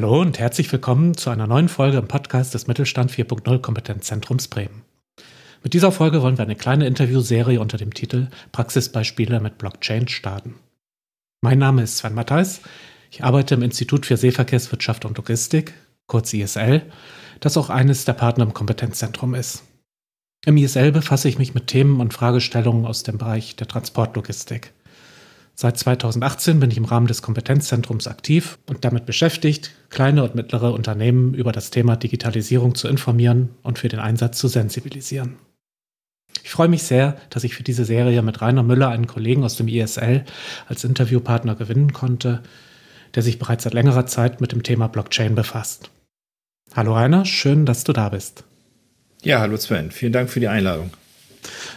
Hallo und herzlich willkommen zu einer neuen Folge im Podcast des Mittelstand 4.0 Kompetenzzentrums Bremen. Mit dieser Folge wollen wir eine kleine Interviewserie unter dem Titel Praxisbeispiele mit Blockchain starten. Mein Name ist Sven Mattheis. Ich arbeite im Institut für Seeverkehrswirtschaft und Logistik, kurz ISL, das auch eines der Partner im Kompetenzzentrum ist. Im ISL befasse ich mich mit Themen und Fragestellungen aus dem Bereich der Transportlogistik. Seit 2018 bin ich im Rahmen des Kompetenzzentrums aktiv und damit beschäftigt, kleine und mittlere Unternehmen über das Thema Digitalisierung zu informieren und für den Einsatz zu sensibilisieren. Ich freue mich sehr, dass ich für diese Serie mit Rainer Müller einen Kollegen aus dem ISL als Interviewpartner gewinnen konnte, der sich bereits seit längerer Zeit mit dem Thema Blockchain befasst. Hallo Rainer, schön, dass du da bist. Ja, hallo Sven, vielen Dank für die Einladung.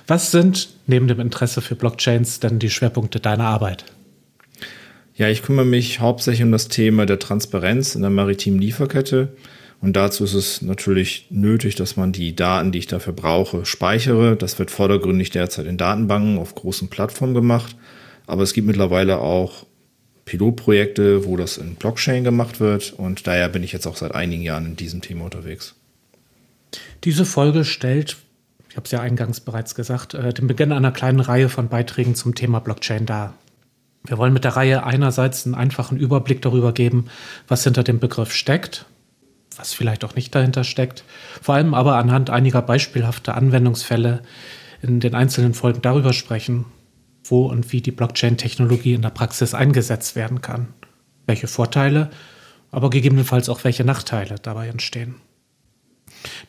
Was sind neben dem Interesse für Blockchains denn die Schwerpunkte deiner Arbeit? Ja, ich kümmere mich hauptsächlich um das Thema der Transparenz in der maritimen Lieferkette. Und dazu ist es natürlich nötig, dass man die Daten, die ich dafür brauche, speichere. Das wird vordergründig derzeit in Datenbanken auf großen Plattformen gemacht. Aber es gibt mittlerweile auch Pilotprojekte, wo das in Blockchain gemacht wird. Und daher bin ich jetzt auch seit einigen Jahren in diesem Thema unterwegs. Diese Folge stellt ich habe es ja eingangs bereits gesagt, äh, den Beginn einer kleinen Reihe von Beiträgen zum Thema Blockchain dar. Wir wollen mit der Reihe einerseits einen einfachen Überblick darüber geben, was hinter dem Begriff steckt, was vielleicht auch nicht dahinter steckt, vor allem aber anhand einiger beispielhafter Anwendungsfälle in den einzelnen Folgen darüber sprechen, wo und wie die Blockchain-Technologie in der Praxis eingesetzt werden kann, welche Vorteile, aber gegebenenfalls auch welche Nachteile dabei entstehen.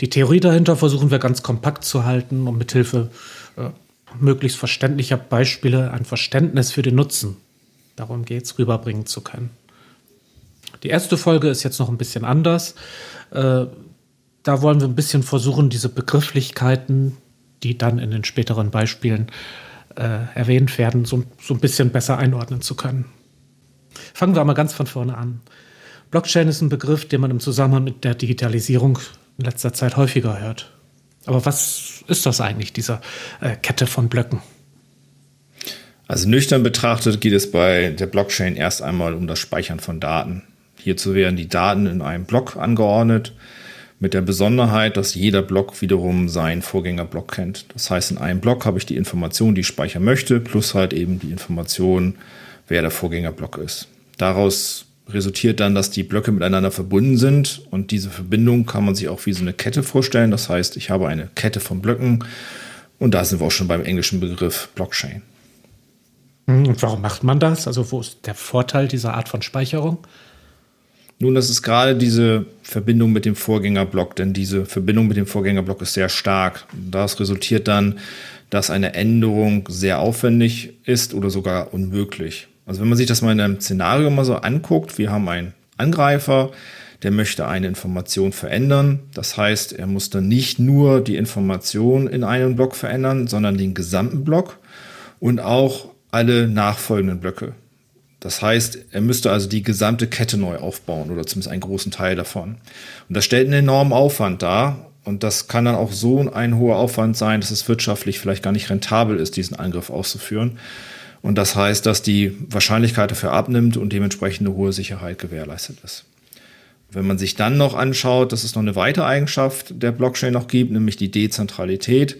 Die Theorie dahinter versuchen wir ganz kompakt zu halten, um mithilfe äh, möglichst verständlicher Beispiele ein Verständnis für den Nutzen, darum geht es, rüberbringen zu können. Die erste Folge ist jetzt noch ein bisschen anders. Äh, da wollen wir ein bisschen versuchen, diese Begrifflichkeiten, die dann in den späteren Beispielen äh, erwähnt werden, so, so ein bisschen besser einordnen zu können. Fangen wir mal ganz von vorne an. Blockchain ist ein Begriff, den man im Zusammenhang mit der Digitalisierung in letzter Zeit häufiger hört. Aber was ist das eigentlich, diese äh, Kette von Blöcken? Also nüchtern betrachtet geht es bei der Blockchain erst einmal um das Speichern von Daten. Hierzu werden die Daten in einem Block angeordnet, mit der Besonderheit, dass jeder Block wiederum seinen Vorgängerblock kennt. Das heißt, in einem Block habe ich die Information, die ich speichern möchte, plus halt eben die Information, wer der Vorgängerblock ist. Daraus resultiert dann, dass die Blöcke miteinander verbunden sind und diese Verbindung kann man sich auch wie so eine Kette vorstellen. Das heißt, ich habe eine Kette von Blöcken und da sind wir auch schon beim englischen Begriff Blockchain. Hm, und warum macht man das? Also wo ist der Vorteil dieser Art von Speicherung? Nun, das ist gerade diese Verbindung mit dem Vorgängerblock, denn diese Verbindung mit dem Vorgängerblock ist sehr stark. Das resultiert dann, dass eine Änderung sehr aufwendig ist oder sogar unmöglich. Also wenn man sich das mal in einem Szenario mal so anguckt, wir haben einen Angreifer, der möchte eine Information verändern. Das heißt, er muss dann nicht nur die Information in einem Block verändern, sondern den gesamten Block und auch alle nachfolgenden Blöcke. Das heißt, er müsste also die gesamte Kette neu aufbauen oder zumindest einen großen Teil davon. Und das stellt einen enormen Aufwand dar. Und das kann dann auch so ein hoher Aufwand sein, dass es wirtschaftlich vielleicht gar nicht rentabel ist, diesen Angriff auszuführen. Und das heißt, dass die Wahrscheinlichkeit dafür abnimmt und dementsprechend eine hohe Sicherheit gewährleistet ist. Wenn man sich dann noch anschaut, dass es noch eine weitere Eigenschaft der Blockchain noch gibt, nämlich die Dezentralität,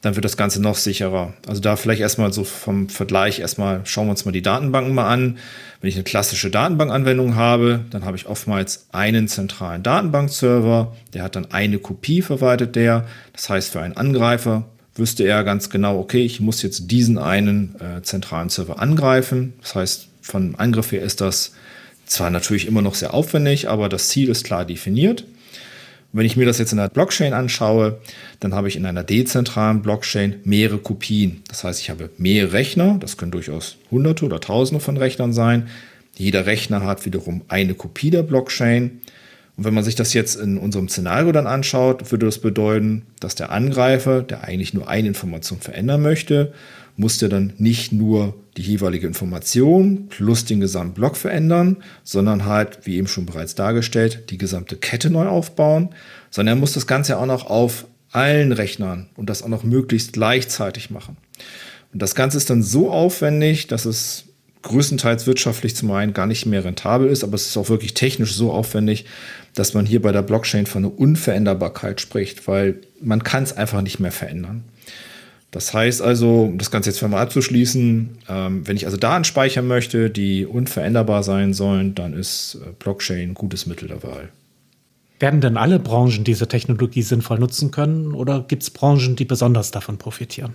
dann wird das Ganze noch sicherer. Also da vielleicht erstmal so vom Vergleich erstmal schauen wir uns mal die Datenbanken mal an. Wenn ich eine klassische Datenbankanwendung habe, dann habe ich oftmals einen zentralen Datenbankserver, der hat dann eine Kopie verwaltet der. Das heißt, für einen Angreifer wüsste er ganz genau, okay, ich muss jetzt diesen einen äh, zentralen Server angreifen. Das heißt, von Angriff her ist das zwar natürlich immer noch sehr aufwendig, aber das Ziel ist klar definiert. Wenn ich mir das jetzt in der Blockchain anschaue, dann habe ich in einer dezentralen Blockchain mehrere Kopien. Das heißt, ich habe mehrere Rechner, das können durchaus hunderte oder tausende von Rechnern sein. Jeder Rechner hat wiederum eine Kopie der Blockchain. Und wenn man sich das jetzt in unserem Szenario dann anschaut, würde das bedeuten, dass der Angreifer, der eigentlich nur eine Information verändern möchte, muss der dann nicht nur die jeweilige Information plus den gesamten Block verändern, sondern halt, wie eben schon bereits dargestellt, die gesamte Kette neu aufbauen, sondern er muss das Ganze auch noch auf allen Rechnern und das auch noch möglichst gleichzeitig machen. Und das Ganze ist dann so aufwendig, dass es größtenteils wirtschaftlich zum einen gar nicht mehr rentabel ist, aber es ist auch wirklich technisch so aufwendig, dass man hier bei der Blockchain von einer Unveränderbarkeit spricht, weil man kann es einfach nicht mehr verändern. Das heißt also, um das Ganze jetzt für mal abzuschließen, ähm, wenn ich also Daten speichern möchte, die unveränderbar sein sollen, dann ist äh, Blockchain ein gutes Mittel der Wahl. Werden denn alle Branchen diese Technologie sinnvoll nutzen können oder gibt es Branchen, die besonders davon profitieren?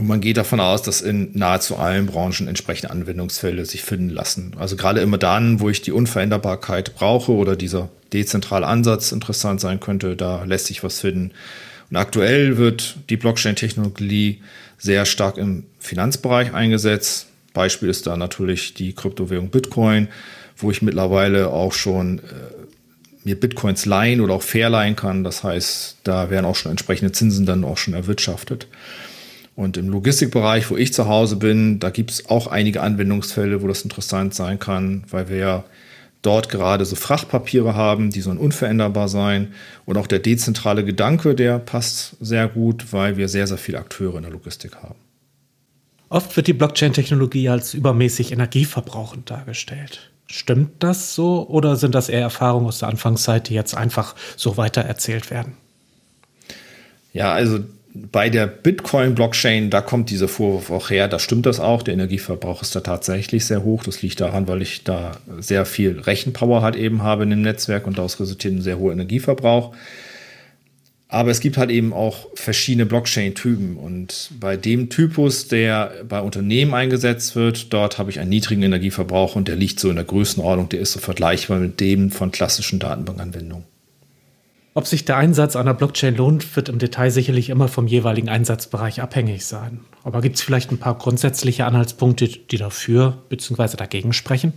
Und man geht davon aus, dass in nahezu allen Branchen entsprechende Anwendungsfälle sich finden lassen. Also gerade immer dann, wo ich die Unveränderbarkeit brauche oder dieser dezentrale Ansatz interessant sein könnte, da lässt sich was finden. Und aktuell wird die Blockchain-Technologie sehr stark im Finanzbereich eingesetzt. Beispiel ist da natürlich die Kryptowährung Bitcoin, wo ich mittlerweile auch schon äh, mir Bitcoins leihen oder auch verleihen kann. Das heißt, da werden auch schon entsprechende Zinsen dann auch schon erwirtschaftet. Und im Logistikbereich, wo ich zu Hause bin, da gibt es auch einige Anwendungsfälle, wo das interessant sein kann, weil wir ja dort gerade so Frachtpapiere haben, die sollen unveränderbar sein. Und auch der dezentrale Gedanke, der passt sehr gut, weil wir sehr, sehr viele Akteure in der Logistik haben. Oft wird die Blockchain-Technologie als übermäßig energieverbrauchend dargestellt. Stimmt das so oder sind das eher Erfahrungen aus der Anfangszeit, die jetzt einfach so weitererzählt werden? Ja, also bei der Bitcoin-Blockchain, da kommt dieser Vorwurf auch her, da stimmt das auch. Der Energieverbrauch ist da tatsächlich sehr hoch. Das liegt daran, weil ich da sehr viel Rechenpower halt eben habe in dem Netzwerk und daraus resultiert ein sehr hoher Energieverbrauch. Aber es gibt halt eben auch verschiedene Blockchain-Typen. Und bei dem Typus, der bei Unternehmen eingesetzt wird, dort habe ich einen niedrigen Energieverbrauch und der liegt so in der Größenordnung, der ist so vergleichbar mit dem von klassischen Datenbankanwendungen. Ob sich der Einsatz einer Blockchain lohnt, wird im Detail sicherlich immer vom jeweiligen Einsatzbereich abhängig sein. Aber gibt es vielleicht ein paar grundsätzliche Anhaltspunkte, die dafür bzw. dagegen sprechen?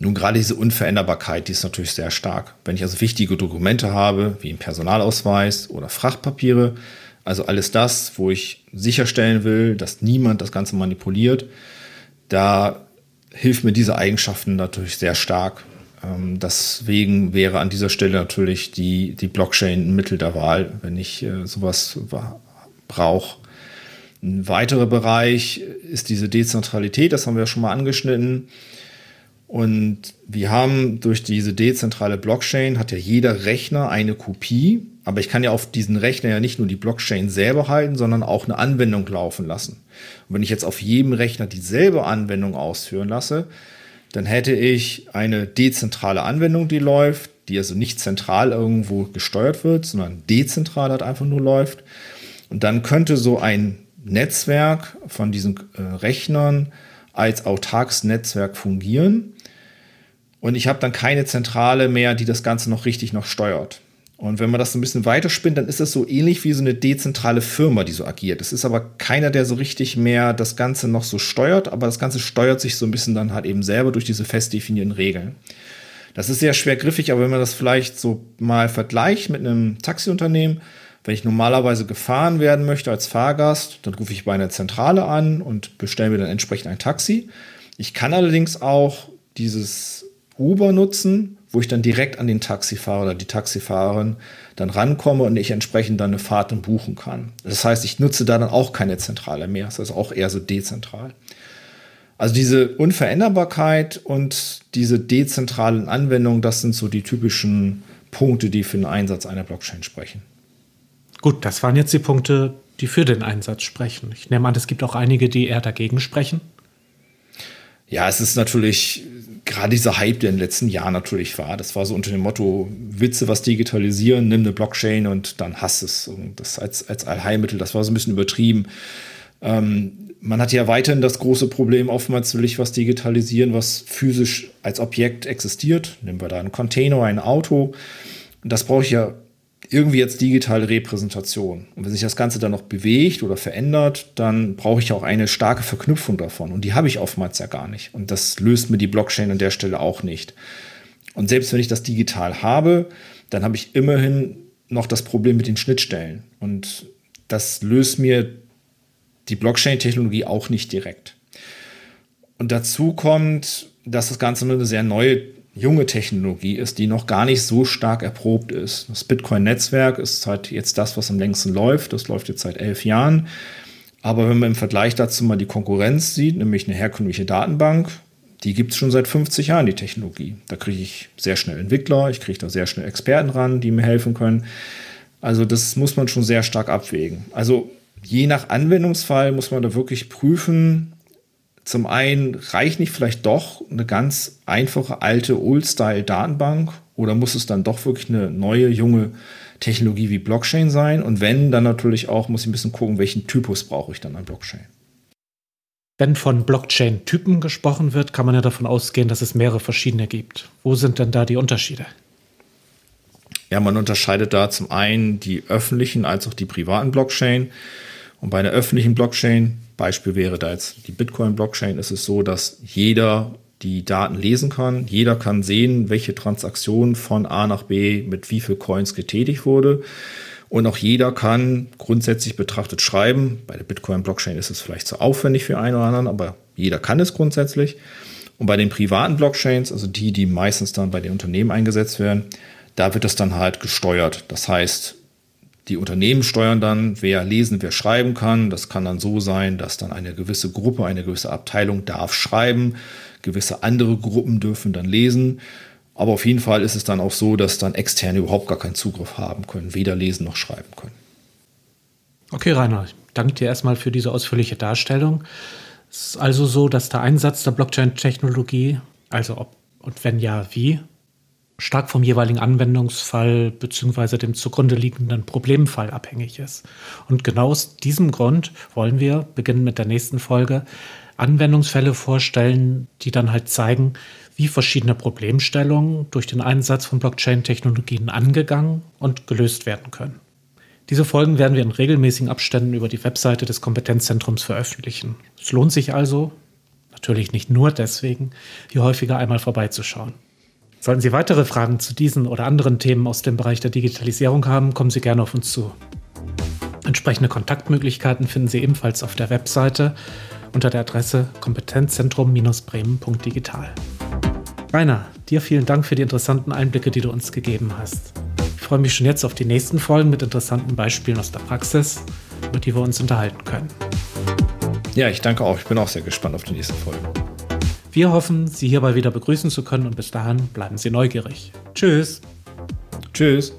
Nun, gerade diese Unveränderbarkeit, die ist natürlich sehr stark. Wenn ich also wichtige Dokumente habe, wie einen Personalausweis oder Frachtpapiere, also alles das, wo ich sicherstellen will, dass niemand das Ganze manipuliert, da hilft mir diese Eigenschaften natürlich sehr stark. Ähm, deswegen wäre an dieser Stelle natürlich die, die Blockchain ein Mittel der Wahl, wenn ich äh, sowas brauche. Ein weiterer Bereich ist diese Dezentralität, das haben wir schon mal angeschnitten. Und wir haben durch diese dezentrale Blockchain hat ja jeder Rechner eine Kopie, aber ich kann ja auf diesen Rechner ja nicht nur die Blockchain selber halten, sondern auch eine Anwendung laufen lassen. Und wenn ich jetzt auf jedem Rechner dieselbe Anwendung ausführen lasse, dann hätte ich eine dezentrale Anwendung, die läuft, die also nicht zentral irgendwo gesteuert wird, sondern dezentral halt einfach nur läuft. Und dann könnte so ein Netzwerk von diesen äh, Rechnern als autarkes Netzwerk fungieren. Und ich habe dann keine Zentrale mehr, die das Ganze noch richtig noch steuert. Und wenn man das so ein bisschen weiterspinnt, dann ist das so ähnlich wie so eine dezentrale Firma, die so agiert. Es ist aber keiner, der so richtig mehr das Ganze noch so steuert, aber das Ganze steuert sich so ein bisschen dann halt eben selber durch diese fest definierten Regeln. Das ist sehr schwer griffig, aber wenn man das vielleicht so mal vergleicht mit einem Taxiunternehmen, wenn ich normalerweise gefahren werden möchte als Fahrgast, dann rufe ich bei einer Zentrale an und bestelle mir dann entsprechend ein Taxi. Ich kann allerdings auch dieses Uber nutzen, wo ich dann direkt an den Taxifahrer oder die Taxifahrerin dann rankomme und ich entsprechend dann eine Fahrt dann buchen kann. Das heißt, ich nutze da dann auch keine Zentrale mehr. Das ist auch eher so dezentral. Also diese Unveränderbarkeit und diese dezentralen Anwendungen, das sind so die typischen Punkte, die für den Einsatz einer Blockchain sprechen. Gut, das waren jetzt die Punkte, die für den Einsatz sprechen. Ich nehme an, es gibt auch einige, die eher dagegen sprechen. Ja, es ist natürlich gerade dieser Hype, der in den letzten Jahren natürlich war, das war so unter dem Motto, Witze was digitalisieren, nimm eine Blockchain und dann hast es. Und das als, als Allheilmittel, das war so ein bisschen übertrieben. Ähm, man hat ja weiterhin das große Problem, oftmals will ich was digitalisieren, was physisch als Objekt existiert. Nehmen wir da einen Container, ein Auto. Das brauche ich ja irgendwie jetzt digitale Repräsentation. Und wenn sich das Ganze dann noch bewegt oder verändert, dann brauche ich auch eine starke Verknüpfung davon. Und die habe ich oftmals ja gar nicht. Und das löst mir die Blockchain an der Stelle auch nicht. Und selbst wenn ich das digital habe, dann habe ich immerhin noch das Problem mit den Schnittstellen. Und das löst mir die Blockchain-Technologie auch nicht direkt. Und dazu kommt, dass das Ganze eine sehr neue junge Technologie ist, die noch gar nicht so stark erprobt ist. Das Bitcoin-Netzwerk ist halt jetzt das, was am längsten läuft. Das läuft jetzt seit elf Jahren. Aber wenn man im Vergleich dazu mal die Konkurrenz sieht, nämlich eine herkömmliche Datenbank, die gibt es schon seit 50 Jahren, die Technologie. Da kriege ich sehr schnell Entwickler, ich kriege da sehr schnell Experten ran, die mir helfen können. Also das muss man schon sehr stark abwägen. Also je nach Anwendungsfall muss man da wirklich prüfen. Zum einen reicht nicht vielleicht doch eine ganz einfache alte Old-Style-Datenbank oder muss es dann doch wirklich eine neue, junge Technologie wie Blockchain sein? Und wenn, dann natürlich auch muss ich ein bisschen gucken, welchen Typus brauche ich dann an Blockchain. Wenn von Blockchain-Typen gesprochen wird, kann man ja davon ausgehen, dass es mehrere verschiedene gibt. Wo sind denn da die Unterschiede? Ja, man unterscheidet da zum einen die öffentlichen als auch die privaten Blockchain. Und bei einer öffentlichen Blockchain, Beispiel wäre da jetzt die Bitcoin-Blockchain, ist es so, dass jeder die Daten lesen kann. Jeder kann sehen, welche Transaktion von A nach B mit wie viel Coins getätigt wurde. Und auch jeder kann grundsätzlich betrachtet schreiben. Bei der Bitcoin-Blockchain ist es vielleicht zu aufwendig für einen oder anderen, aber jeder kann es grundsätzlich. Und bei den privaten Blockchains, also die, die meistens dann bei den Unternehmen eingesetzt werden, da wird das dann halt gesteuert. Das heißt, die Unternehmen steuern dann, wer lesen, wer schreiben kann. Das kann dann so sein, dass dann eine gewisse Gruppe, eine gewisse Abteilung darf schreiben, gewisse andere Gruppen dürfen dann lesen. Aber auf jeden Fall ist es dann auch so, dass dann Externe überhaupt gar keinen Zugriff haben können, weder lesen noch schreiben können. Okay, Rainer, ich danke dir erstmal für diese ausführliche Darstellung. Es ist also so, dass der Einsatz der Blockchain-Technologie, also ob und wenn ja, wie, stark vom jeweiligen Anwendungsfall bzw. dem zugrunde liegenden Problemfall abhängig ist. Und genau aus diesem Grund wollen wir, beginnen mit der nächsten Folge, Anwendungsfälle vorstellen, die dann halt zeigen, wie verschiedene Problemstellungen durch den Einsatz von Blockchain-Technologien angegangen und gelöst werden können. Diese Folgen werden wir in regelmäßigen Abständen über die Webseite des Kompetenzzentrums veröffentlichen. Es lohnt sich also, natürlich nicht nur deswegen, hier häufiger einmal vorbeizuschauen. Sollten Sie weitere Fragen zu diesen oder anderen Themen aus dem Bereich der Digitalisierung haben, kommen Sie gerne auf uns zu. Entsprechende Kontaktmöglichkeiten finden Sie ebenfalls auf der Webseite unter der Adresse kompetenzzentrum-bremen.digital. Rainer, dir vielen Dank für die interessanten Einblicke, die du uns gegeben hast. Ich freue mich schon jetzt auf die nächsten Folgen mit interessanten Beispielen aus der Praxis, über die wir uns unterhalten können. Ja, ich danke auch. Ich bin auch sehr gespannt auf die nächste Folge. Wir hoffen, Sie hierbei wieder begrüßen zu können und bis dahin bleiben Sie neugierig. Tschüss. Tschüss.